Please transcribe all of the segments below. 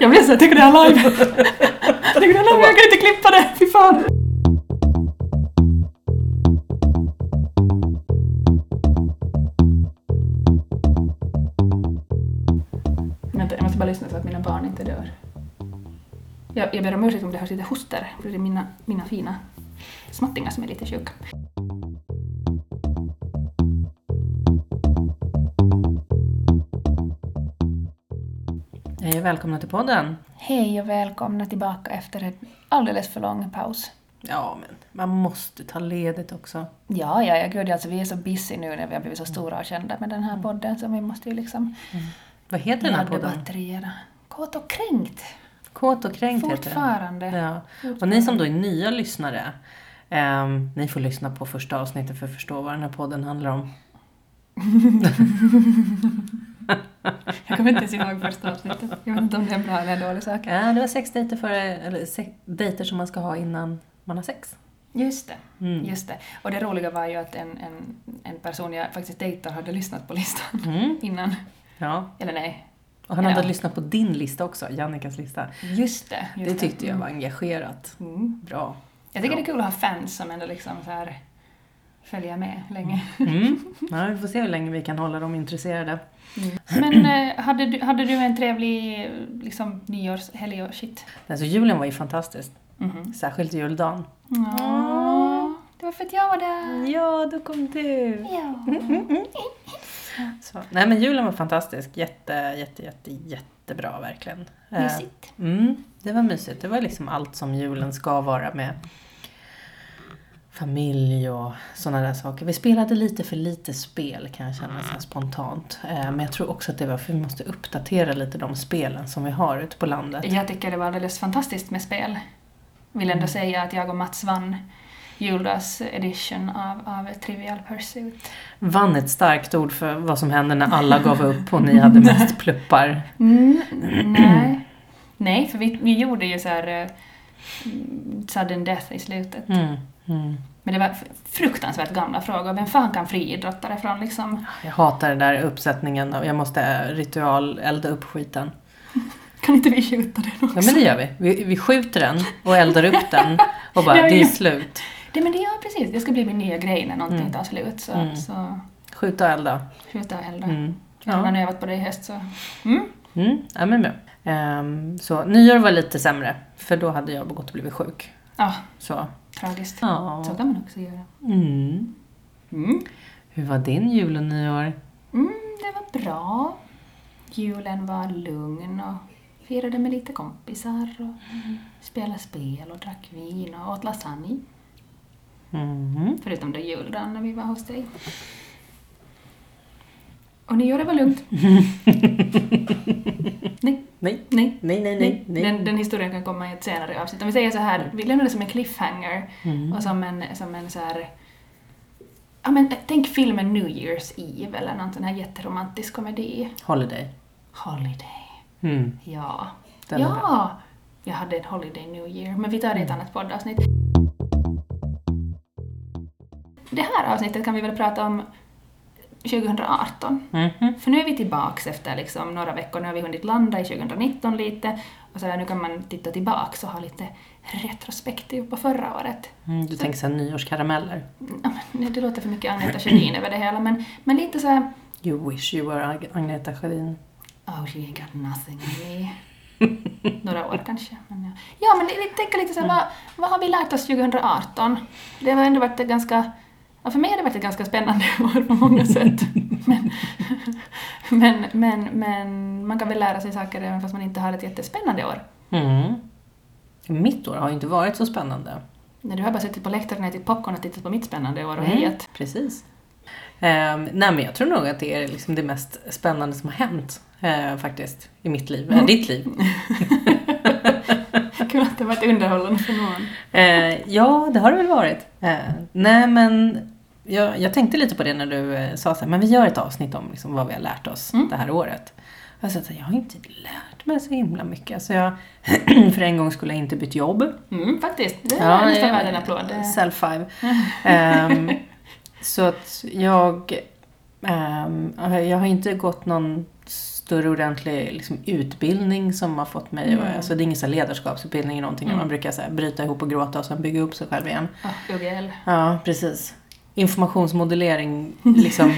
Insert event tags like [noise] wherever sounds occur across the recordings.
Jag blir så jag tycker det här live. Jag det här live, jag kan inte klippa det, fy fan. Vänta, jag måste bara lyssna så att mina barn inte dör. Jag, jag ber om ursäkt om det hörs lite hoster, för det är mina, mina fina småttingar som är lite sjuka. Hej och välkomna till podden. Hej och välkomna tillbaka efter en alldeles för lång paus. Ja, men man måste ta ledigt också. Ja, ja, ja, gud alltså vi är så busy nu när vi har blivit så stora och kända med den här podden så vi måste ju liksom Vad heter den här podden? batterierna. Kåt och kränkt. Kåt och kränkt heter den. Fortfarande. Ja. Och ni som då är nya lyssnare, ehm, ni får lyssna på första avsnittet för att förstå vad den här podden handlar om. [laughs] Jag kommer inte ens ihåg första avsnittet. Jag vet inte om det är en bra eller en dålig sak. Ja, det var sex dejter, för, eller sex, dejter som man ska ha innan man har sex. Just det. Mm. Just det. Och det roliga var ju att en, en, en person jag faktiskt dejtar hade lyssnat på listan Mm. innan. Ja. Eller nej. Och han hade Ja. lyssnat på din lista också, Jannikas lista. Just det. Just Det tyckte jag var engagerat. Mm. Bra. Jag tycker det är kul att ha fans som ändå liksom så här följer med länge. [laughs] Mm. Ja, vi får se hur länge vi kan hålla dem intresserade. Men eh, hade, du, hade du en trevlig liksom, nyårshelg och shit? Alltså julen var ju fantastisk. Mhm. Särskilt juldagen. Ja, det var för att jag var där. Ja, då kom du. Ja. Så, nej men julen var fantastisk. Jätte, jätte, jätte, jättebra verkligen. Eh, Mysigt. Mm, det var mysigt. Det var liksom allt som julen ska vara med familj och sådana där saker. Vi spelade lite för lite spel kan jag känna så spontant. Eh, Men jag tror också att det var för vi måste uppdatera lite de spelen som vi har ute på landet. Jag tycker det var alldeles fantastiskt med spel. Vill ändå säga att jag och Mats vann juldags edition av, av Trivial Pursuit. Vann ett starkt ord för vad som hände när alla gav upp och ni hade [laughs] mest pluppar. Mm, nej. Nej, för vi, vi gjorde ju så här eh, mm, sudden death i slutet. Mm, mm. Men det var fruktansvärt gamla frågor. Vem fan kan friidrottare från liksom? Jag hatar den där uppsättningen och jag måste ritual elda upp skiten. [laughs] Kan inte vi skjuta den också? Ja men det gör vi. Vi, vi skjuter den och eldar upp [laughs] den och bara, det är slut. Det, men det, ja, precis. Det ska bli min nya grej när någonting Mm. tar slut. Så, Mm. så Skjuta och elda. skjuta och elda. Mm. Jag har Ja. övat på det i höst så... Mm. Mm. ja men bra. Ehm, så nyår var lite sämre, för då hade jag gått och blivit sjuk. Ja, Så. Tragiskt. Ja. Så kan man också göra. Mm. Mm. Hur var din jul och nyår? Mm, det var bra. Julen var lugn och firade med lite kompisar och spelade spel och drack vin och åt lasagne. Mm. Förutom då juldagen när vi var hos dig. Och nyåret var lugnt. [laughs] nej, Nej. nej. Nej, nej, nej. nej. Den, den historien kan komma i ett senare avsnitt. Om vi säger så här, vi lämnar det som en cliffhanger Mm. och som en, som en så här... Ja men tänk filmen New Year's Eve eller någon sån här jätteromantisk komedi. Holiday. Holiday. Mm. Ja. Den ja! Jag hade en Holiday New Year, men vi tar det i ett annat poddavsnitt. Det här avsnittet kan vi väl prata om 2018. Mhm. För nu är vi tillbaks efter liksom några veckor, nu har vi hunnit landa i 2019 lite och så där, nu kan man titta tillbaks och ha lite retrospektiv på förra året. Mm, du tänker såhär nyårskarameller. Ja, men det, låter för mycket Agneta Sjödin över det hela, men, men lite så här... You wish you were Ag- Agneta Sjödin. Oh, she ain't got nothing on me. Några år kanske. Men ja. ja, men tänker lite så här, vad, vad har vi lärt oss 2018? Det har ändå varit ganska... Ja, för mig har det varit ett ganska spännande [laughs] år på många sätt. Men, men, men, men man kan väl lära sig saker även fast man inte har ett jättespännande år. Mm. Mitt år har ju inte varit så spännande. När du har bara suttit på läktaren och ätit popcorn och tittat på mitt spännande år och Mm, hejat. Precis. Ehm, nej men jag tror nog att det är liksom det mest spännande som har hänt eh, faktiskt i mitt liv, Mm. äh, ditt liv. [laughs] Kul att det varit underhållande för någon. Eh, ja, det har det väl varit. Eh, nej men jag, jag tänkte lite på det när du eh, sa så här, men vi gör ett avsnitt om liksom, vad vi har lärt oss Mm. det här året. Jag sa jag har inte lärt mig så himla mycket. Alltså jag, [clears throat] för en gång skulle jag inte bytt jobb. Mm, faktiskt. Det är nästan värd en applåd. Self five. [laughs] Ehm, så att jag, ehm, jag har inte gått någon större ordentlig liksom, utbildning som har fått mig Mm. alltså det är ingen så ledarskapsutbildning eller någonting Mm. man brukar så här, bryta ihop och gråta och sen bygga upp sig själv igen. Ah, UGL. Ja, precis. Informationsmodellering, [laughs] liksom,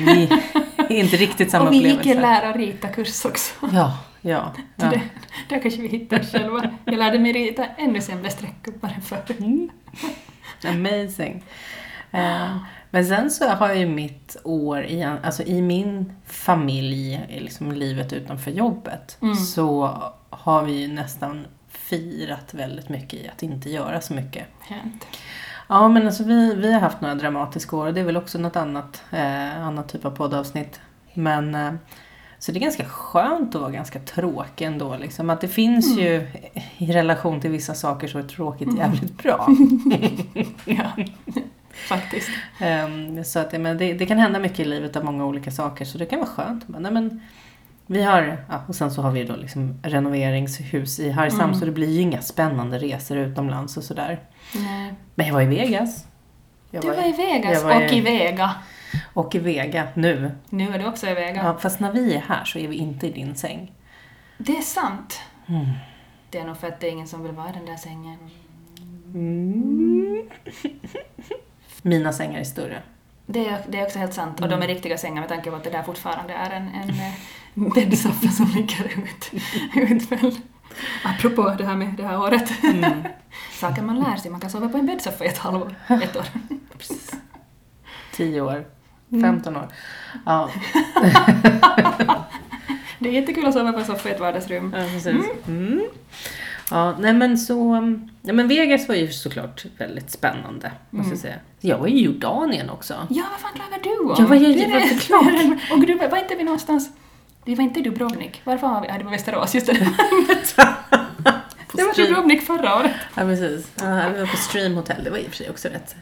är inte riktigt samma Och vi gick upplevelse. en lära rita-kurs också. Ja, ja. Ja. det, där kanske vi hittar själva. Jag lärde mig rita ännu sämre streckkuppar än förr. Mm. Amazing. Eh, men sen så har ju mitt år i, alltså i min familj, liksom livet utanför jobbet, Mm. så har vi ju nästan firat väldigt mycket i att inte göra så mycket. Skönt. Ja, men alltså vi, vi har haft några dramatiska år och det är väl också något annat, eh, annat typ av poddavsnitt. Men eh, så det är ganska skönt att vara ganska tråkig ändå. Liksom. Att det finns Mm. ju i relation till vissa saker så är tråkigt Mm. jävligt bra. [laughs] Ja, [laughs] faktiskt. Ehm, så att, men det, det kan hända mycket i livet av många olika saker så det kan vara skönt. Men, nej, men, vi har, ja, och sen så har vi då liksom renoveringshus i Hargshamn Mm. så det blir ju inga spännande resor utomlands och sådär. Nej. Men jag var i Vegas. Jag Du var i Vegas var och i Vega. och i Vega nu. Nu är du också i Vega. Ja, fast när vi är här så är vi inte i din säng. Det är sant. Mm. Det är nog för att det är ingen som vill vara i den där sängen. Mm. [laughs] Mina sängar är större. Det är, det är också helt sant. Och Mm. de är riktiga sängar med tanke på att det där fortfarande är en, en eh, bäddsoffa som ligger ut, utfälld. Apropå det här med det här året. Mm. Saker man lär sig. Man kan sova på en bäddsoffa i ett halvår. [laughs] Ett år. Precis. 10 år. Mm. 15 år. Ja, [laughs] Det är jättekul att sova på en soffa i ett vardagsrum. Ja, precis. Mm. Ja, nej men så... Ja, men Vegas var ju såklart väldigt spännande, måste Mm. jag säga. Jag var i Jordanien också. Ja, vad fan klagar du om? Ja, vad gör- Det det- förklart? [laughs] Och du, var inte vi någonstans... Det var inte Dubrovnik. Varför var vi? Ja, det var Västerås, just det. [laughs] [laughs] Det var Dubrovnik förra året. Ja, precis. Ja, vi var på Stream Hotel. Det var i och för sig också rätt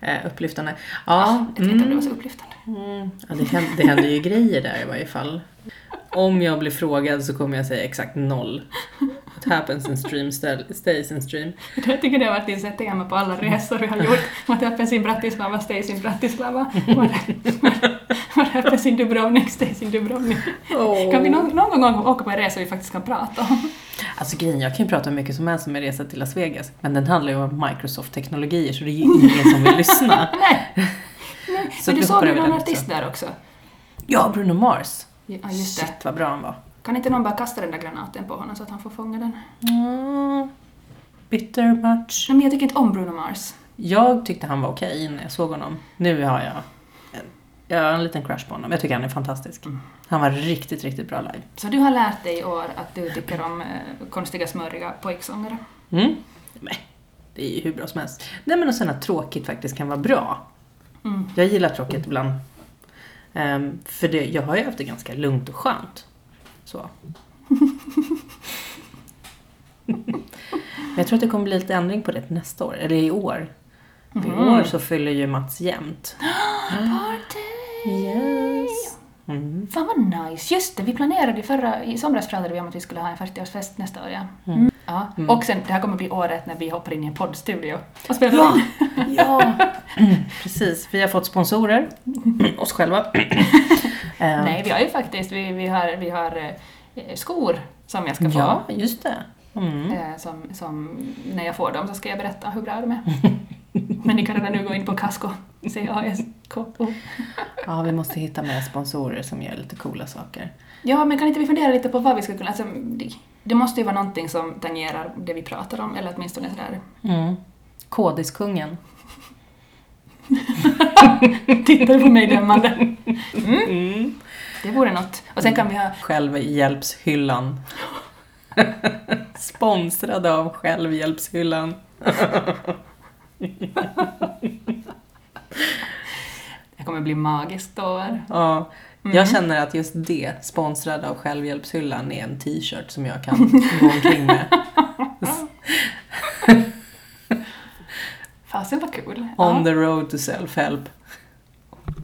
eh, upplyftande. Ja, Jag vet inte om det mm. var så upplyftande. Mm. Ja, det, händer, det händer ju grejer där i varje fall. Om jag blir frågad så kommer jag säga exakt noll. What happens in stream sta- stays in stream. [laughs] Jag tycker det har varit ett tema på alla resor vi har gjort. What happens in Bratislava stays in Bratislava. What, what happens in Dubrovnik stays in Dubrovnik. Kan vi någon, någon gång åka på en resa vi faktiskt kan prata om? Alltså grejen, jag kan ju prata hur mycket som helst om en resa till Las Vegas. Men den handlar ju om Microsoft-teknologier så det är ju ingen som vill lyssna. Nej. [laughs] Nej. Så Men du såg ju någon artist där också. Ja, Bruno Mars. Ja, just det. Shit vad bra han var. Kan inte någon bara kasta den där granaten på honom så att han får fånga den? Mm. Bitter much. Nej, men jag tycker inte om Bruno Mars. Jag tyckte han var okej innan jag såg honom. Nu har jag en, jag har en liten crush på honom. Jag tycker han är fantastisk. Han var riktigt, riktigt bra live. Så du har lärt dig i år att du tycker om eh, konstiga smöriga pojksångare. Mm. Men, det är ju hur bra som helst. Nej men och sen att tråkigt faktiskt kan vara bra. Mm. Jag gillar tråkigt ibland. Ehm, för det, jag har ju haft det ganska lugnt och skönt. Så. Men [laughs] jag tror att det kommer bli lite ändring på det nästa år, eller i år. För I år så fyller ju Mats jämnt. [gasps] Party! Yes. Mm. Fan vad nice! Just det, vi planerade förra, i somras pratade vi om att vi skulle ha en 40-årsfest nästa år, ja. Mm. ja. Mm. Och sen, det här kommer bli året när vi hoppar in i en poddstudio och spelar Ja! in. ja. [laughs] Precis, vi har fått sponsorer. [laughs] Oss själva. Ehm, Nej, vi har ju faktiskt, vi, vi har, vi har eh, skor som jag ska få. Ja, just det. Mm. Eh, som, som, när jag får dem så ska jag berätta hur bra de är. [laughs] Men ni kan redan nu gå in på Casco, C-A-S-K-O. Ja, vi måste hitta mer sponsorer som gör lite coola saker. Ja, men kan inte vi fundera lite på vad vi ska kunna... Alltså, det, det måste ju vara någonting som tangerar det vi pratar om, eller åtminstone sådär... Mm. Kodiskungen. [laughs] Tittar du på mig dömande? Mm, Mm. det vore något. Och sen kan vi ha... Självhjälpshyllan. Sponsrad av Självhjälpshyllan. Det kommer bli magiskt då. Ja, Mm. jag känner att just det, sponsrad av Självhjälpshyllan, är en t-shirt som jag kan gå omkring med. [laughs] Fasen vad kul. On Ja. the road to self-help.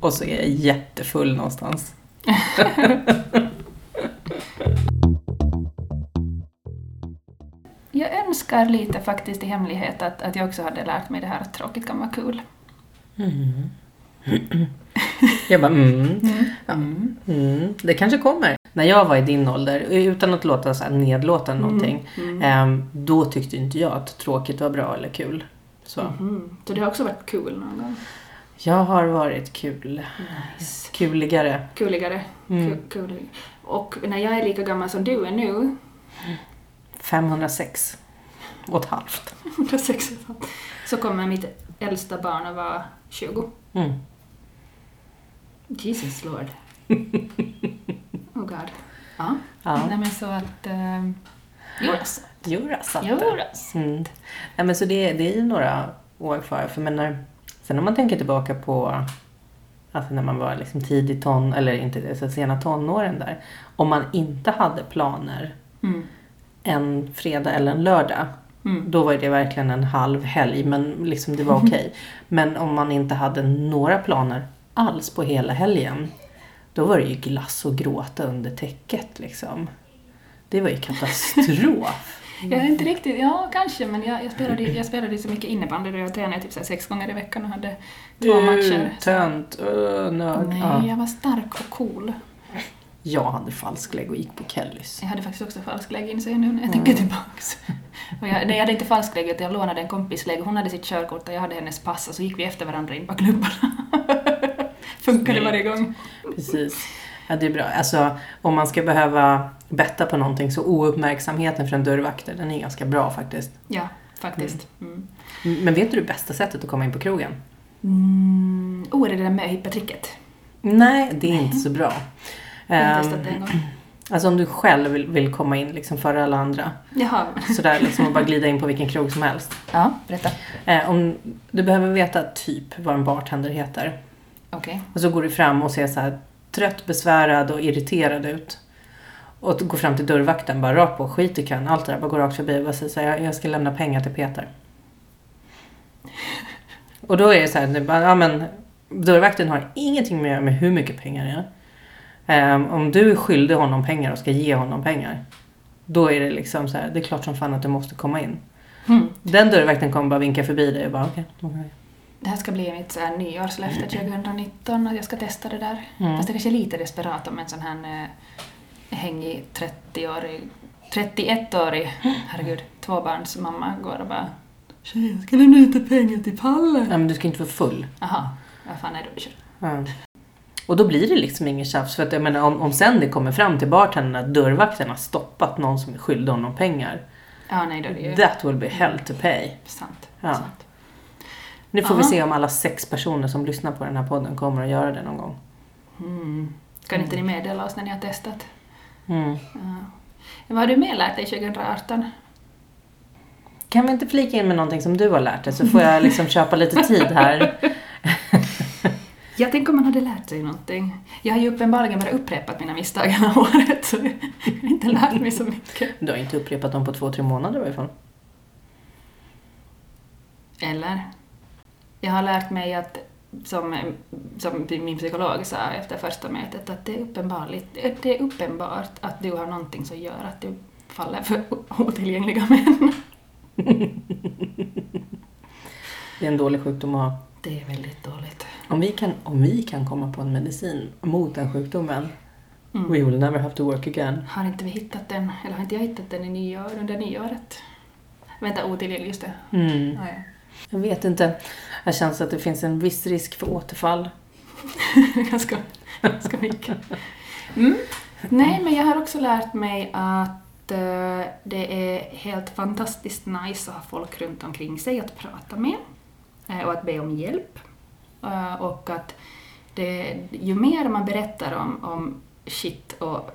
Och så är jag jättefull någonstans. [laughs] Jag önskar lite faktiskt i hemlighet att, att jag också hade lärt mig det här att tråkigt kan vara kul. Mm. Jag bara, mm. Mm. Ja. Mm. Det kanske kommer. när jag var i din ålder, utan att låta så här nedlåtande någonting, Mm. ehm, då tyckte inte jag att tråkigt var bra eller kul. Så Mhm. Så det har också varit kul någon gång? jag har varit kul. Nice. Kuligare. Kuligare. Mm. Ku- Kul. Och när jag är lika gammal som du är nu, 506 och ett halvt. [laughs] 106 så kommer mitt äldsta barn att vara 20. Mm. Jesus Lord. [laughs] Oh God. Ja. Ja. Nej men så att... Uh, Jonas. Jura satt det. Jonas. Mm. Nej, men så det, det är ju några år kvar. För men när, sen om man tänker tillbaka på alltså när man var liksom tidig ton, eller inte så sena tonåren där. Om man inte hade planer Mm. en fredag eller en lördag. Mm. Då var det verkligen en halv helg, men liksom det var okej. [laughs] Men om man inte hade några planer alls på hela helgen. Då var det ju glass och gråta under täcket liksom. Det var ju katastrof. [laughs] Jag är inte riktigt, ja kanske, men jag, jag, spelade, jag spelade så mycket innebandy då jag tränade typ så sex gånger i veckan och hade två matcher. så- Tönt, öh, nörd. Nej, Ja. jag var stark och cool. Jag hade falsklägg och gick på Kellys. Jag hade faktiskt också falsklägg inser jag nu när jag tänker tillbaks. [laughs] Och jag, nej, jag hade inte falsklägg utan jag lånade en kompis lägg. Hon hade sitt körkort och jag hade hennes pass och så gick vi efter varandra in på klubbarna. [laughs] Funkade varje gång. Precis. Ja, det är bra. Alltså, om man ska behöva betta på någonting så ouppmärksamheten för en dörrvakter, den är ganska bra faktiskt. Ja, faktiskt. Mm. Men vet du det bästa sättet att komma in på krogen? Mm. Oh, är det det där möhippatricket? Nej, det är inte så bra. Jag har Ehm, testat det en gång. [clears throat] alltså om du själv vill, vill komma in liksom före alla andra. Jaha. Sådär liksom och bara glida in på vilken krog som helst. Ja, berätta. Eh, om, du behöver veta typ vad en bartender heter. Okej. Och så går du fram och ser så här trött, besvärad och irriterad ut. Och går fram till dörrvakten, bara rakt på, skit i kön, allt det där, bara går rakt förbi och bara säger så här, jag, ska lämna pengar till Peter. [laughs] Och då är det så här, ja men dörrvakten har ingenting med, med hur mycket pengar det är. Ehm, om du är skyldig honom pengar och ska ge honom pengar, då är det liksom så här, det är klart som fan att du måste komma in. Mm. Den dörrvakten kommer bara vinka förbi dig och bara okej. okej. Det här ska bli mitt så här, nyårslöfte 2019, att jag ska testa det där. Mm. Fast det kanske är lite desperat om en sån här eh, hängig 30-årig, 31-årig, herregud, tvåbarnsmamma går och bara Tjej, jag ska lämna lite pengar till Palle. Ja, men du ska inte vara full. Jaha, vad fan är det du kör? Ja. Och då blir det liksom ingen tjafs. För att jag menar, om, om sen det kommer fram till bartendern att dörrvakten har stoppat någon som är skyldig honom pengar. Ja, nej då är det ju That will be hell to pay. sant. Ja. sant. Nu får vi Aha. se om alla sex personer som lyssnar på den här podden kommer att göra det någon gång. Mm. Kan inte ni meddela oss när ni har testat? Mm. Ja. Vad har du mer lärt dig 2018? Kan vi inte flika in med någonting som du har lärt dig så får jag liksom köpa lite tid här. [laughs] Jag tänker om man hade lärt sig någonting. Jag har ju uppenbarligen bara upprepat mina misstag hela året, så jag har inte lärt mig så mycket. Du har inte upprepat dem på två, tre månader i alla fall. Eller? Jag har lärt mig att, som, som min psykolog sa efter första mötet, att det är, uppenbarligt, det är uppenbart att du har någonting som gör att du faller för otillgängliga män. Det är en dålig sjukdom att ha. Det är väldigt dåligt. Om vi kan, om vi kan komma på en medicin mot den sjukdomen, Mm. we will never have to work again. Har inte vi hittat den, eller har inte jag hittat den i nyår, under nyåret? Vänta, otillgänglig, just det. Mm. Ja, ja. Jag vet inte. Jag känns att det finns en viss risk för återfall. ganska, ganska mycket. Mm. Nej, men jag har också lärt mig att eh, det är helt fantastiskt nice att ha folk runt omkring sig att prata med eh, och att be om hjälp. Eh, och att det, ju mer man berättar om, om shit och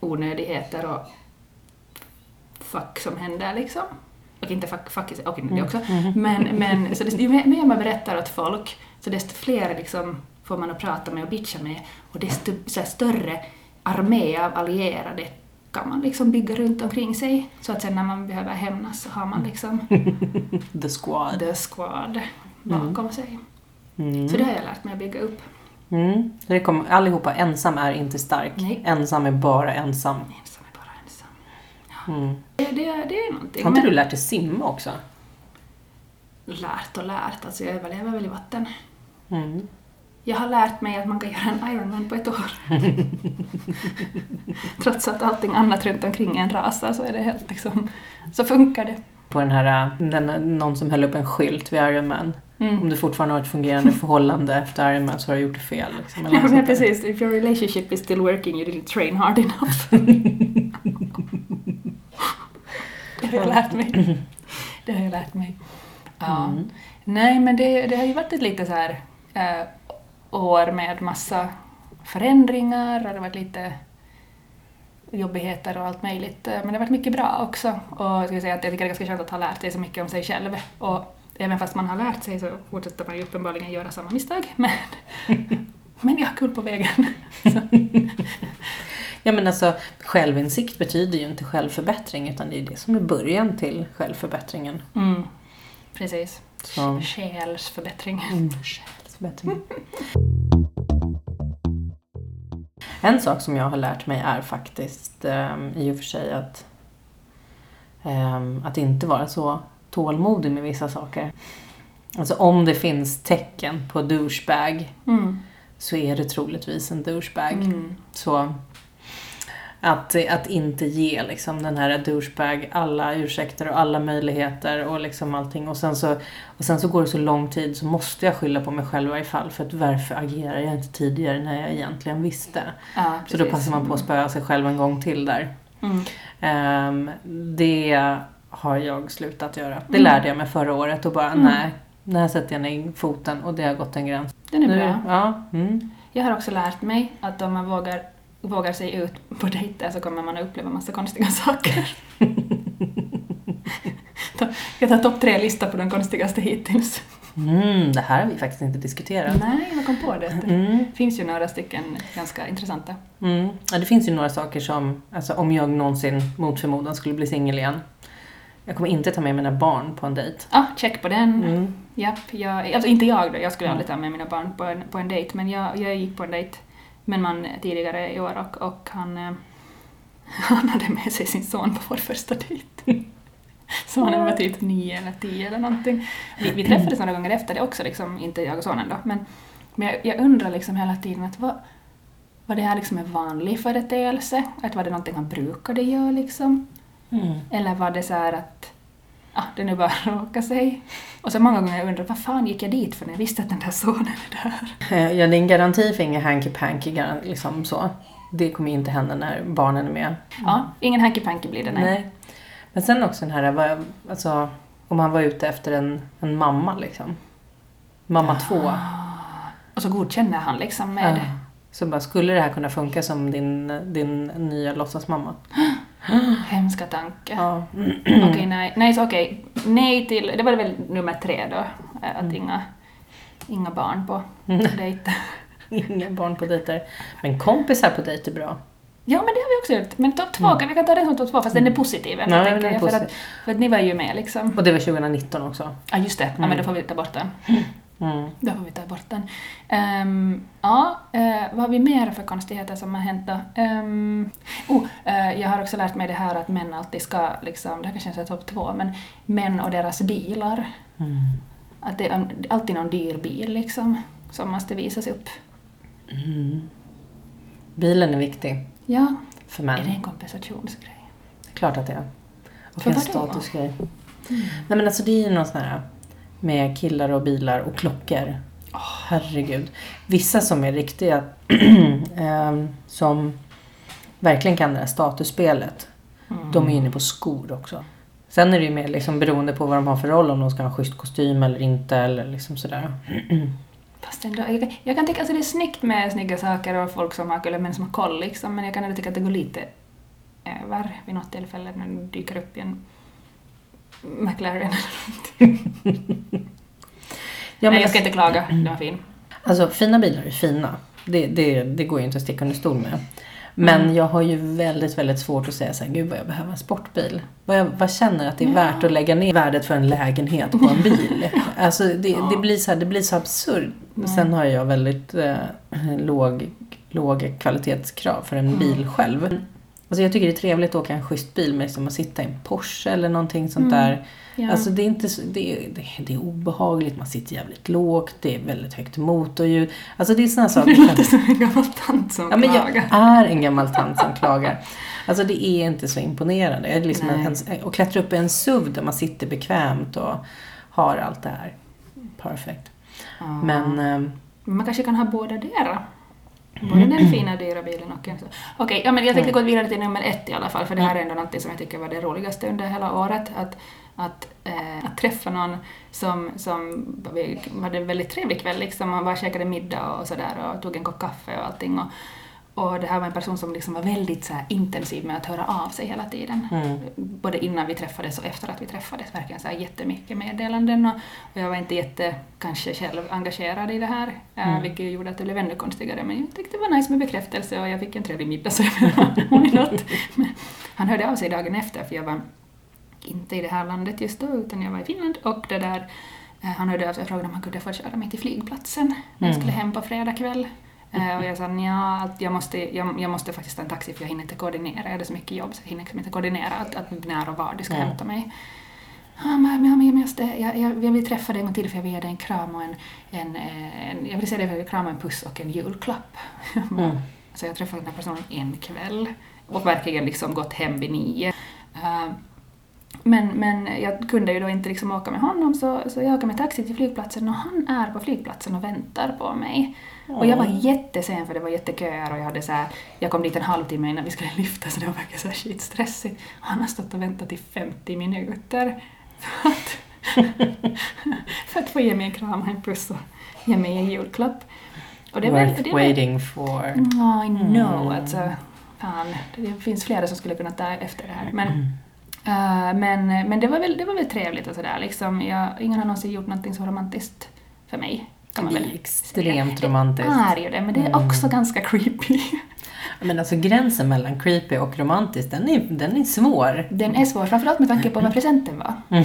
onödigheter och fuck som händer liksom. Och inte fuck, fuck okej, det också. Men, men så det, ju mer, man berättar åt folk, så desto fler liksom får man att prata med och bitcha med. Och desto så här, större armé av allierade kan man liksom bygga runt omkring sig. Så att sen när man behöver hämnas så har man liksom [laughs] The squad. the squad bakom sig. Mm. Så det har jag lärt mig att bygga upp. Mm. Så det kommer, allihopa, ensam är inte stark. Nej. Ensam är bara ensam. Mm. Det, det, det är någonting. Har inte Men- du lärt dig simma också? Lärt och lärt, alltså jag överlever väl i vatten. Mm. Jag har lärt mig att man kan göra en Ironman på ett år. [laughs] Trots att allting annat runt omkring en rasar så är det helt liksom, så funkar det. På den här, den, någon som höll upp en skylt vid Ironman. Mm. Om du fortfarande har ett fungerande förhållande efter Ironman så har du gjort det fel. Liksom, Ja, precis. If your relationship is still working you didn't train hard enough. [laughs] det har jag lärt mig. [clears throat] Det har jag lärt mig. Ja. Mm. Nej, men det, det har ju varit ett lite så här eh, år med massa förändringar och det har varit lite jobbigheter och allt möjligt. eh, Men det har varit mycket bra också. Och jag ska säga att jag tycker det är ganska skönt att ha lärt sig så mycket om sig själv. Och även fast man har lärt sig så fortsätter man ju uppenbarligen göra samma misstag. [laughs] Men, men jag har kul på vägen. [laughs] Så. Ja men alltså självinsikt betyder ju inte självförbättring utan det är det som är början till självförbättringen. Mm, precis. Så, Själsförbättring. mm, självförbättring. En sak som jag har lärt mig är faktiskt um, i och för sig att, ehm, att inte vara så tålmodig med vissa saker. Alltså om det finns tecken på douchebag Mm. så är det troligtvis en douchebag. Mm. Så att, att inte ge liksom den här douchebag alla ursäkter och alla möjligheter och liksom allting. Och sen, så, och sen så går det så lång tid så måste jag skylla på mig själv i varje fall. För att varför agerar jag inte tidigare när jag egentligen visste? Ja, Så då passar man på att spöa sig själv en gång till där. Mm. Ehm, det har jag slutat göra. Det Mm. lärde jag mig förra året och bara Mm. nej, när sätter jag ner foten och det har gått en gräns. Den är Nu- bra. Ja, mm. Jag har också lärt mig att om man vågar, vågar sig ut på dejter så kommer man att uppleva massa konstiga saker. [laughs] Jag tar topp tre-lista på de konstigaste hittills. Mm, det här har vi faktiskt inte diskuterat. Nej, jag kom på det. [laughs] Mm. Det finns ju några stycken ganska intressanta. Mm. Ja, det finns ju några saker som, alltså om jag någonsin mot förmodan skulle bli singel igen. Jag kommer inte ta med mina barn på en dejt. Ah, check på den. Mm. Japp, jag, alltså inte jag då, jag skulle Mm. aldrig ta med mina barn på en, på en dejt, men jag, jag gick på en dejt med en man tidigare i år och, och han, eh, [laughs] han hade med sig sin son på vår första dejt. [laughs] Sonen var typ nio eller tio eller någonting. Vi, vi träffades några gånger efter det också, liksom, inte jag och sonen då, men, men jag, jag undrar liksom hela tiden att vad, vad det här liksom är vanlig företeelse, att var det någonting han brukade göra liksom? Mm. Eller var det så här att ah, det nu bara råkade sig? Och så många gånger jag undrat vad fan gick jag dit för när jag visste att den där sonen är där? Eh, Ja, det är en garanti för inga hanky-panky, garan- liksom så. Det kommer ju inte hända när barnen är med. Ja, ingen hanky-panky blir det, nej. Men sen också den här, alltså, om man var ute efter en, en mamma liksom. Mamma två. Och så godkänner han liksom med... Ja. Så bara, skulle det här kunna funka som din, din nya låtsasmamma? [gasps] [gasps] Hemska tanke. Ja. [clears throat] Okej, nej. Nej, så okej. Nej till... Det var väl nummer tre då. eh, Att inga, inga barn på [laughs] dejter. [laughs] Inga barn på dejter. Men kompisar på dejt är bra. Ja, men det har vi också gjort. Men topp två, kan vi kan ta den som topp två, fast den är positiv ändå, Ja, tänker den är jag. För att, positiv. för att ni var ju med liksom. Och det var 2019 också. Ja, just det. Ja, men då får vi ta bort den. [clears throat] Mm. Då får vi ta bort den. Ehm, ja, eh, vad har vi mer för konstigheter som har hänt då? Um, oh, eh, jag har också lärt mig det här att män alltid ska, liksom, det här kanske är topp två, men män och deras bilar. Mm. Att det är alltid någon dyr bil liksom, som måste visas upp. Mm. Bilen är viktig Ja, för är män. det en kompensationsgrej? Klart att det är. Och För en statusgrej. Nej men alltså det är ju något sånt här med killar och bilar och klockor. Herregud. Vissa som är riktiga, [clears throat] ehm, som verkligen kan det här statusspelet. De är inne på skor också. Sen är det ju mer liksom beroende på vad de har för roll, om de ska ha en schysst kostym eller inte eller liksom sådär. [clears throat] Fast ändå, jag, kan- jag kan tycka att alltså det är snyggt med snygga saker och folk som har, eller män som har koll liksom, men jag kan ändå tycka att det går lite över vid något tillfälle när det dyker upp i en McLaren eller. [laughs] Ja, Nej, men jag ska inte klaga, den var fin. Alltså fina bilar är fina. Det, det, det går ju inte att sticka under stol med. Men Mm. jag har ju väldigt, väldigt svårt att säga så här, gud vad jag behöver en sportbil. Vad jag vad känner att det är värt att lägga ner värdet för en lägenhet på en [laughs] bil. Alltså det, det, blir, så här, det blir så absurt. Sen har jag väldigt eh, låg, låg kvalitetskrav för en bil själv. Alltså jag tycker det är trevligt att åka en schysst bil med liksom att sitta i en Porsche eller någonting sånt Mm. där. Ja. Alltså det är inte det, är- det, är obehagligt, man sitter jävligt lågt, det är väldigt högt motorljud. Alltså det är såna saker [laughs] Du låter som en gammal tant som Ja, men jag klagar. är en gammal tant som klagar. Alltså det är inte så imponerande. Är liksom en, och klättra upp i en SUV där man sitter bekvämt och har allt det här. Perfect. Ja. Men Man kanske kan ha båda dera. Både den fina dyra bilen och en. Okej, ja, men jag tänkte gå vidare till nummer ett i alla fall, för det här är ändå något som jag tycker var det roligaste under hela året. Att, att, eh, att träffa någon som, som hade en väldigt trevlig kväll, liksom, man bara käkade middag och sådär och tog en kopp kaffe och allting. Och, och det här var en person som liksom var väldigt så intensiv med att höra av sig hela tiden. Mm. Både innan vi träffades och efter att vi träffades. Verkligen så här jättemycket meddelanden och, och jag var inte jätte, kanske själv engagerad i det här, eh, Mm. vilket gjorde att det blev ännu konstigare. Men jag tyckte det var nice med bekräftelse och jag fick en trevlig middag så jag [laughs] han hörde av sig dagen efter för jag var inte i det här landet just då utan jag var i Finland och det där eh, han hörde av sig och frågade om han kunde få köra mig till flygplatsen när jag Mm. skulle hem på fredag kväll. Eh, Och jag sa ja, att jag måste, jag, jag måste faktiskt ta en taxi för jag hinner inte koordinera, jag hade så mycket jobb så jag hinner liksom inte koordinera att, att när och var du ska Mm. hämta mig. Ja, men, men jag, jag, jag, jag vill träffa dig en gång till för jag vill ge dig en kram och en, en, en jag vill säga dig för en kram och en puss och en julklapp. [laughs] Mm. Så jag träffade den här personen en kväll och verkligen liksom gått hem vid nio. Eh, men, men jag kunde ju då inte liksom åka med honom så, så jag åker med taxi till flygplatsen och han är på flygplatsen och väntar på mig. Och jag var jättesen för det var jätteköer och jag hade så här, jag kom dit en halvtimme innan vi skulle lyfta så det var verkligen så här skitstressigt. Han har stått och väntat i 50 minuter för att, [laughs] för att få ge mig en kram och en puss och ge mig en julklapp. Och det var, Worth det var, waiting for. I know. Mm. Alltså, fan, det finns flera som skulle kunna ta efter det här. Men, Mm. eh, men, men det, var väl, det var väl trevligt och sådär. Liksom. Jag, ingen har någonsin gjort någonting så romantiskt för mig. Kan man väl är extremt säga. romantiskt. Det är ju det, men det är Mm. också ganska creepy. Men alltså gränsen mellan creepy och romantiskt, den är, den är svår. Den är svår, framförallt med tanke på [laughs] vad presenten var. [laughs]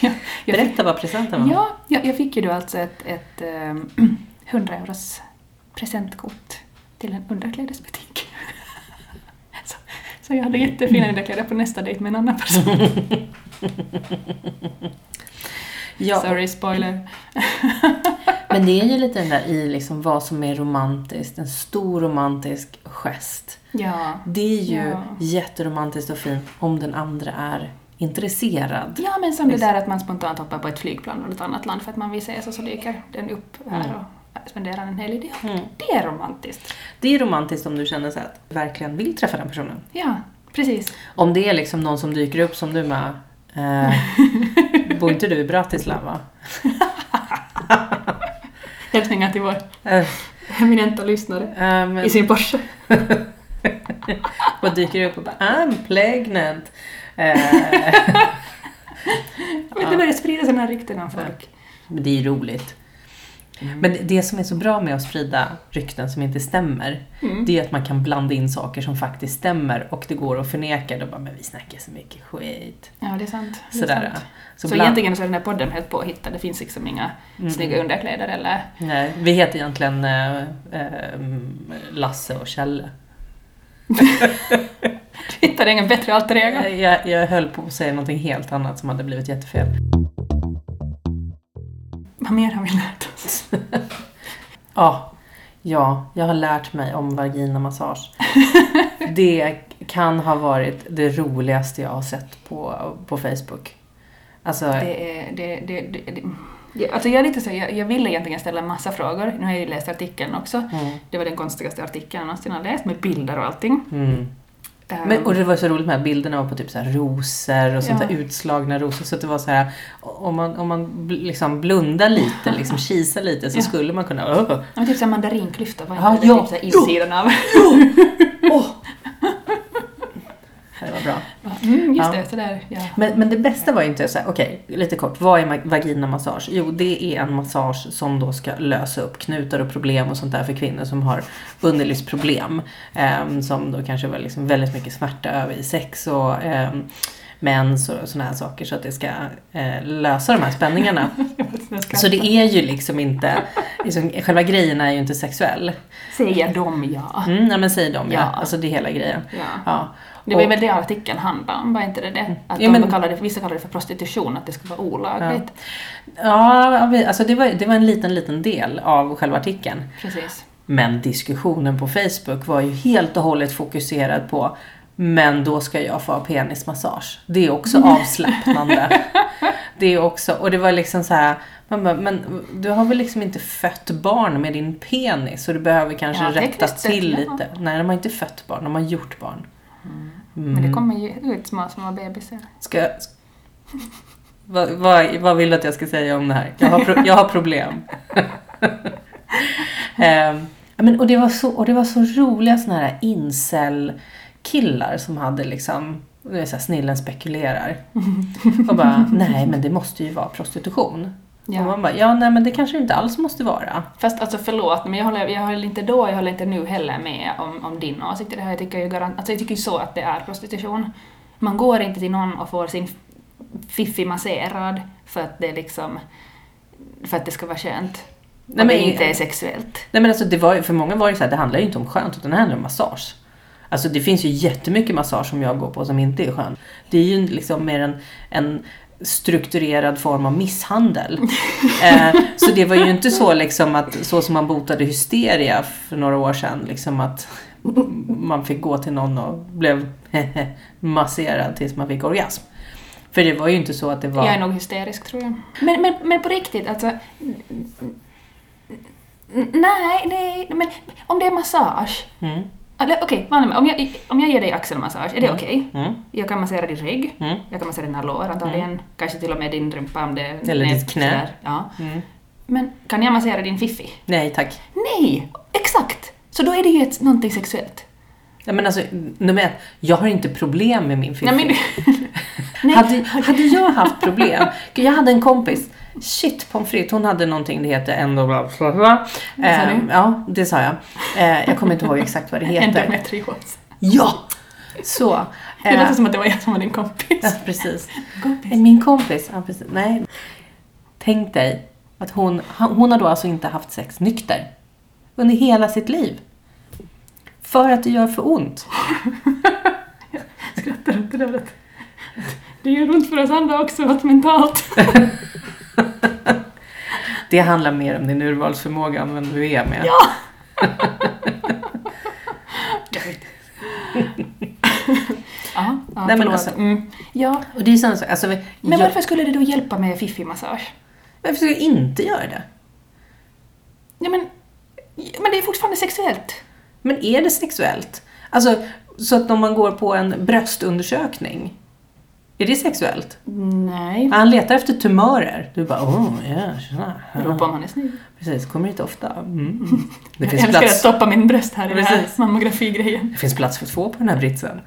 jag, jag, Berätta vad presenten var. ja, jag, jag fick ju då alltså ett, ett ehm, [clears throat] 100 euros presentkort till en underklädesbutik. Så, så jag hade jättefina underkläder på nästa dejt med en annan person. [laughs] Ja, Sorry, spoiler. [laughs] Men det är ju lite den där i liksom vad som är romantiskt, en stor romantisk gest. Ja. Det är ju Ja. jätteromantiskt och fint om den andra är intresserad. Ja, men som det Visst. där att man spontant hoppar på ett flygplan från ett annat land för att man vill ses och så dyker den upp här Mm. och spenderar en helg. Det, Mm. det är romantiskt. Det är romantiskt om du känner så att du verkligen vill träffa den personen. Ja, precis. Om det är liksom någon som dyker upp som du med. Eh, [laughs] bor inte du i Bratislava? Hälsningar till vår eminenta lyssnare men, i sin Porsche. [laughs] och dyker upp och bara I'm pregnant. [laughs] Eh, Men det börjar sprida sådana här rykten om folk. Men det är roligt. Men det- som är så bra med att sprida rykten som inte stämmer, Mm. det är att man kan blanda in saker som faktiskt stämmer och det går att förneka. Då bara, men vi snackar så mycket skit. Ja, det är sant. Det är Sådär. sant. Så, Så, bland- egentligen så är den här podden helt påhittad. Det finns liksom inga Mm. snygga underkläder eller... Nej, vi heter egentligen eh, eh, Lasse och Kjelle. [laughs] Du hittade ingen bättre alter ego. Jag, jag höll på att säga någonting helt annat som hade blivit jättefel. Vad mer har vi lärt oss? [laughs] Ja, ja, jag har lärt mig om vaginamassage. [laughs] Det kan ha varit det roligaste jag har sett på, på Facebook. Alltså, Det är... Det, det, det, det, Alltså jag, är lite så, jag, jag ville egentligen ställa en massa frågor. Nu har jag ju läst artikeln också. mm, Det var den konstigaste artikeln jag någonsin har läst med bilder och allting. mm. Ehm, Men, och det var så roligt med bilderna var på typ så här rosor och sånt Ja. där utslagna rosor. Så att det var så här, om man, om man liksom blundar lite, [laughs] liksom kisar lite så Ja. skulle man kunna... Åh, Ja, men typ såhär mandarinklyfta var Ja, inte ja, det typ såhär insidan av... [laughs] åh. Det var bra. Mm, just Ja. det, sådär. Ja. Men, men det bästa var ju inte så här, okej, lite kort. Vad är ma- vaginamassage? Jo, det är en massage som då ska lösa upp knutar och problem och sånt där för kvinnor som har underlivsproblem. ehm, som då kanske var liksom väldigt mycket smärta över i sex och ehm, mens och sådana här saker så att det ska eh, lösa de här spänningarna. [laughs] så det är ju liksom inte, liksom, själva grejen är ju inte sexuell. Säger de ja. Mm, ja men säger de ja. Ja. Alltså det är hela grejen. ja. Ja. Det var Och- väl det artikeln handlade om, var inte det det? Att Ja, de men- det, vissa kallar det för prostitution, att det ska vara olagligt. Ja, vi- alltså det var, det var en liten, liten del av själva artikeln. Precis. Men diskussionen på Facebook var ju helt och hållet fokuserad på men då ska jag få penismassage. Det är också avslappnande. [laughs] Det är också, och det var liksom så här, man bara, men du har väl liksom inte fött barn med din penis så du behöver kanske Ja, rätta till ja. lite. Nej, de har inte fött barn, de har gjort barn. Men Mm. det kommer ju ut små, små bebisar. Ska jag... Vad, vad, vad vill du att jag ska säga om det här? Jag har, pro, jag har problem. [laughs] Ja, men, och, det var så, och det var så roliga såna här incel-killar som hade liksom, det är så här, snillen spekulerar. [laughs] Och bara, nej men det måste ju vara prostitution. Och Ja. man bara, ja nej men det kanske inte alls måste vara. Fast alltså förlåt, men jag håller, jag håller inte då, jag håller inte nu heller med om, om din åsikt i det här. Jag tycker ju garant, alltså jag tycker så att det är prostitution. Man går inte till någon och får sin fiffi masserad för att det liksom, för att det ska vara skönt. Nej, och det men- inte är sexuellt. Nej men alltså det var, ju- för många var det så här, det handlar ju inte om skönt utan det handlar om massage. Alltså det finns ju jättemycket massage som jag går på som inte är skönt. Det är ju liksom mer en, en strukturerad form av misshandel. eh, så det var ju inte så liksom att så som man botade hysteria för några år sedan, liksom att man fick gå till någon och blev [laughs] masserad tills man fick orgasm. För det var ju inte så att det var... Jag är nog hysterisk tror jag. Men, men, men på riktigt, alltså... Nej, nej, men om det är massage. Mm, Eller okej, okay, om, jag, om jag ger dig axelmassage, är det Mm. okej? mm, Jag kan massera din rygg, mm, jag kan massera dina lår antagligen, kanske till och med din rumpa om det är Eller ditt knä. sådär. Ja. mm. Men kan jag massera din fiffi? Nej tack. Nej! Exakt! Så då är det ju ett, någonting sexuellt. Ja, men alltså, nummer ett, jag har inte problem med min fiffi. Nej, men, [laughs] Hade, hade jag haft problem, [laughs] jag hade en kompis, shit pommes frites, hon hade någonting, det heter ändå bla bla bla. Eh, du? ja, det sa jag. Eh, jag kommer inte ihåg exakt vad det [laughs] heter. endometrios. Ja! Så. Det Eh, låter som att det var jag som var din kompis. ja, precis. kompis. Eh, Min kompis, ja, precis. Nej. Tänk dig att hon, hon har då alltså inte haft sex nykter under hela sitt liv. För att det gör för ont. [laughs] Skrattar du inte att det gör ont för oss andra också, mentalt. [laughs] [laughs] Det handlar mer om din urvalsförmåga än vem du är med. Ja! [laughs] Ja, ja Nej, men alltså- mm. Ja, Och det är sån sak, alltså, men jag, varför skulle det då hjälpa med fiffi-massage? varför ska jag inte göra det? Ja, men, men det är fortfarande sexuellt. Men är det sexuellt? Alltså, så att om man går på en bröstundersökning, är det sexuellt? Nej. Han letar efter tumörer. Du bara, åh, ja, tjena. Beror på om han är snygg. Precis, kommer inte ofta. Mm. [laughs] Det, Jag finns älskar att plats, stoppa min bröst här i den här Precis. mammografigrejen. det finns plats för två på den här britsen.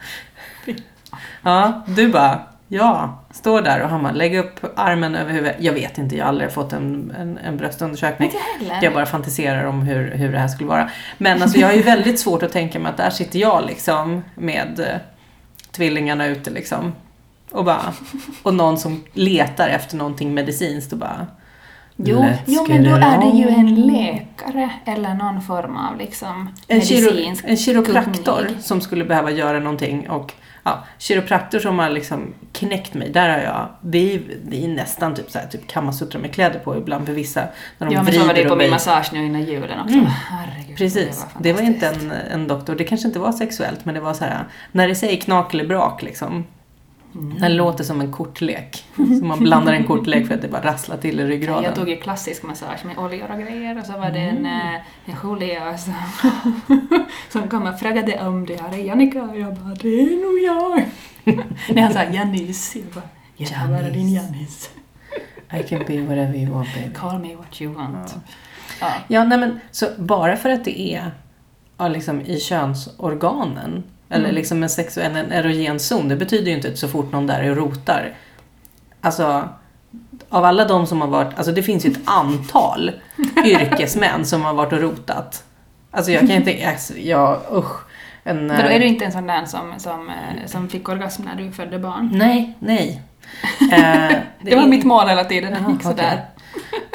Ja, du bara, ja, står där och han bara, lägg upp armen över huvudet. Jag vet inte, jag har aldrig fått en, en, en bröstundersökning. Inte heller. Jag bara fantiserar om hur, hur det här skulle vara. Men alltså, jag har ju väldigt svårt att tänka mig att där sitter jag liksom med eh, tvillingarna ute liksom. Och, bara, och någon som letar efter någonting medicinskt och bara Jo, jo, men då är det ju en läkare eller någon form av liksom En, medicinsk en kiropraktor teknik. som skulle behöva göra någonting och ja, kiropraktor som har liksom knäckt mig, där har jag, det är, det är nästan typ så här, typ kamasutra med kläder på ibland för vissa. När de Ja, men så var det på min massage nu innan julen också. Mm. Herregud, Precis, det det var var inte en, en doktor, det kanske inte var sexuellt men det var så här när det säger knak eller brak liksom. Mm. Det låter som en kortlek. Så man blandar en kortlek för att det bara rasslar till i ryggraden. Jag tog ju klassisk massage med oljor och grejer och så var det Mm. en, eh, en Julia som, [laughs] som kom och frågade om det här är Jannica och jag bara det är nog jag. [laughs] När han sa Jannis, jag bara jag vara din Jannis. I can be whatever you want baby. Call me what you want. Ja. Ja. Ja, nej men så bara för att det är liksom, i könsorganen eller Mm. liksom en sexuell, en erogen zon, det betyder ju inte att så fort någon där är och rotar. Alltså, av alla de som har varit, alltså det finns ju ett antal [laughs] yrkesmän som har varit och rotat Alltså jag kan inte, alltså, jag, usch. En, Men då är eh, du inte en sån där som, som, eh, som fick orgasm när du födde barn? Nej, nej. [laughs] Eh, Det var är- mitt mål hela tiden, det gick sådär.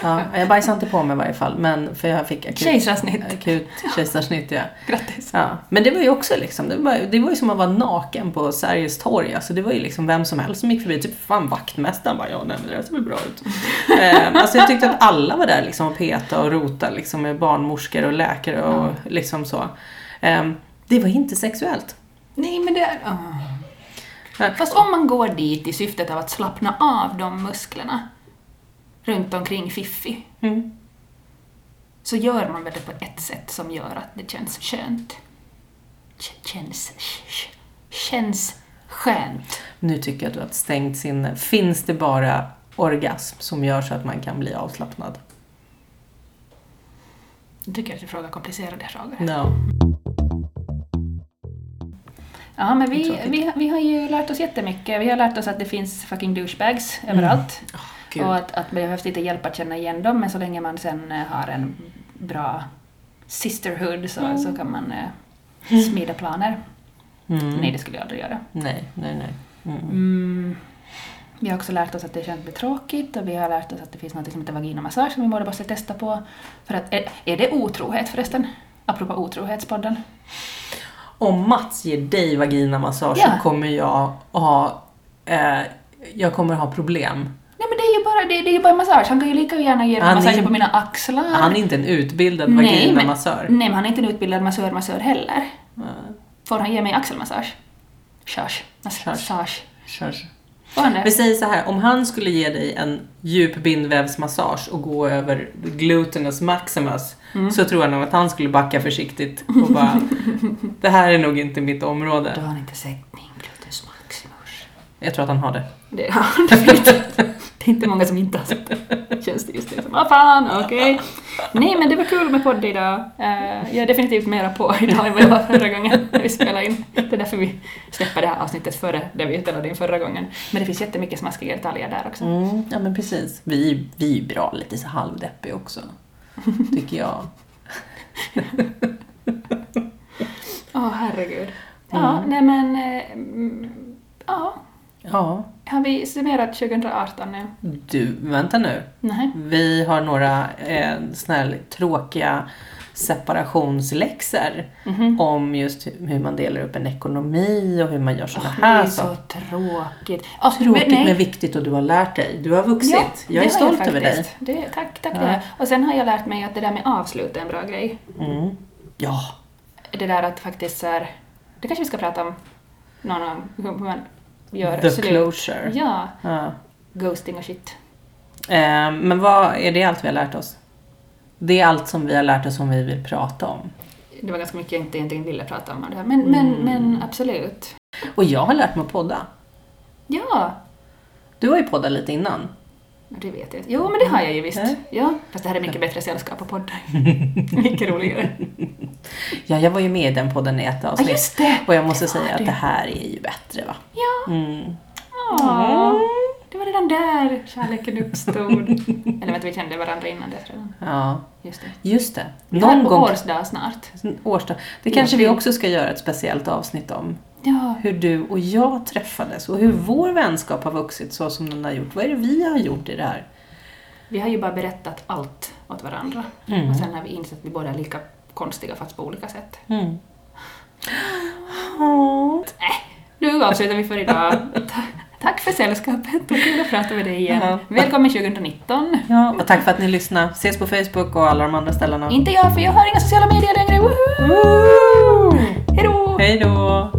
Ja, jag bajsade inte på mig i varje fall, men för jag fick akut, Kejsarsnitt. akut kejsarsnitt. Ja. Grattis. Ja. Men det var ju också liksom, det var, det var ju som att vara naken på Sergels torg. Alltså det var ju liksom vem som helst som gick förbi, typ fan vaktmästaren bara, ja nej men det där ser väl bra ut. eh, alltså jag tyckte att alla var där liksom och peta och rota liksom med barnmorskor och läkare och liksom så. Eh, det var inte sexuellt. Nej, men det är... Ja. Fast om man går dit i syftet av att slappna av de musklerna runt omkring Fiffi, Mm. så gör man väl det på ett sätt som gör att det känns skönt. Känns... Känns skönt. Nu tycker jag att du har stängt sinne. Finns det bara orgasm som gör så att man kan bli avslappnad? Jag tycker att du frågar komplicerade frågor. No. Ja, men vi, vi, vi har ju lärt oss jättemycket. Vi har lärt oss att det finns fucking douchebags överallt. Gud. Och att, att det behövs lite hjälp att känna igen dem, men så länge man sen eh, har en bra sisterhood så, så kan man eh, smida planer. Mm. Nej, det skulle jag aldrig göra. Nej, nej, nej. Mm. Mm. Vi har också lärt oss att det bli tråkigt och vi har lärt oss att det finns något som heter vaginamassage som vi båda måste testa på. För att, är, är det otrohet förresten? Apropå otrohetspodden. Om Mats ger dig vaginamassage Ja. så kommer jag ha, eh, jag kommer ha problem. Ju bara, det, det är bara massage. Han kan ju lika gärna ge massage på mina axlar. Han är inte en utbildad Nej, men- vaginamassör. Nej, men han är inte en utbildad massör-massör heller. Eh, Får han ge mig axelmassage? Körs. Massage. Vi säger så här, om han skulle ge dig en djup bindvävsmassage och gå över gluteus maximus Mm. så tror jag nog att han skulle backa försiktigt och bara [laughs] Det här är nog inte mitt Då område. har han inte sett min gluteus maximus. Jag tror att han har det. Det har han definitivt. [laughs] Det är inte många som inte har sett det. Känns det just det som, vad fan, okej. Nej men det var kul med podd idag. Eh, jag är definitivt mera på idag än vad jag var förra gången när vi spelade in. Det är därför vi släpper det här avsnittet före det vi spelade in förra gången. Men det finns jättemycket smaskiga detaljer där också. Mm, ja men precis. Vi, vi är bra lite så halvdeppiga också. Tycker jag. [laughs] Åh herregud. Ja, nej men... eh, mm, Ja, Ja. Har vi summerat 2018 nu? Du, vänta nu. Nej. Vi har några eh, här tråkiga separationsläxor Mhm. om just hur man delar upp en ekonomi och hur man gör Åh, det här är så saker. tråkigt. Ja, Tråkigt nej. men viktigt och du har lärt dig. Du har vuxit. Ja, jag det är stolt över dig. Det, tack, tack Ja. det. Och sen har jag lärt mig att det där med avslut är en bra grej. Mm. Ja. Det där att faktiskt så här, det kanske vi ska prata om någon gång, gör The slut. closure. Ja, Ja. ghosting och shit. Eh, men vad är det allt vi har lärt oss? Det är allt som vi har lärt oss som vi vill prata om. Det var ganska mycket jag inte egentligen ville prata om det här. Men, men, Mm. men absolut. Och jag har lärt mig att podda. Ja, Du har ju poddat lite innan. Det vet jag. Jo, men det har jag ju visst. Ja. Ja, fast det här är mycket bättre sällskap på poddar. [laughs] mycket roligare. Ja, jag var ju med i den podden i ett Ja, avsnitt. just det! Och jag måste Det säga att du. det här är ju bättre va? Ja. Mm. Åh, det var redan där kärleken uppstod. Eller vänta, vi kände varandra innan det redan. Ja, Just det. just det. Någon gång... årsdag snart. Årsdag. Det kanske vi också ska göra ett speciellt avsnitt om. Ja, Hur du och jag träffades och hur vår vänskap har vuxit så som den har gjort. Vad är det vi har gjort i det här? vi har ju bara berättat allt åt varandra. Mm. Och sen har vi insett att vi båda är lika konstiga fast på olika sätt. Mm. Åh. Nu avslutar vi för idag. Ta- Tack för sällskapet och kul att prata med dig igen. Ja. Välkommen 2019. Ja, och tack för att ni lyssnade. Ses på Facebook och alla de andra ställena. Inte jag, för jag har inga sociala medier längre. Woho! Woo! Hejdå! Hej då!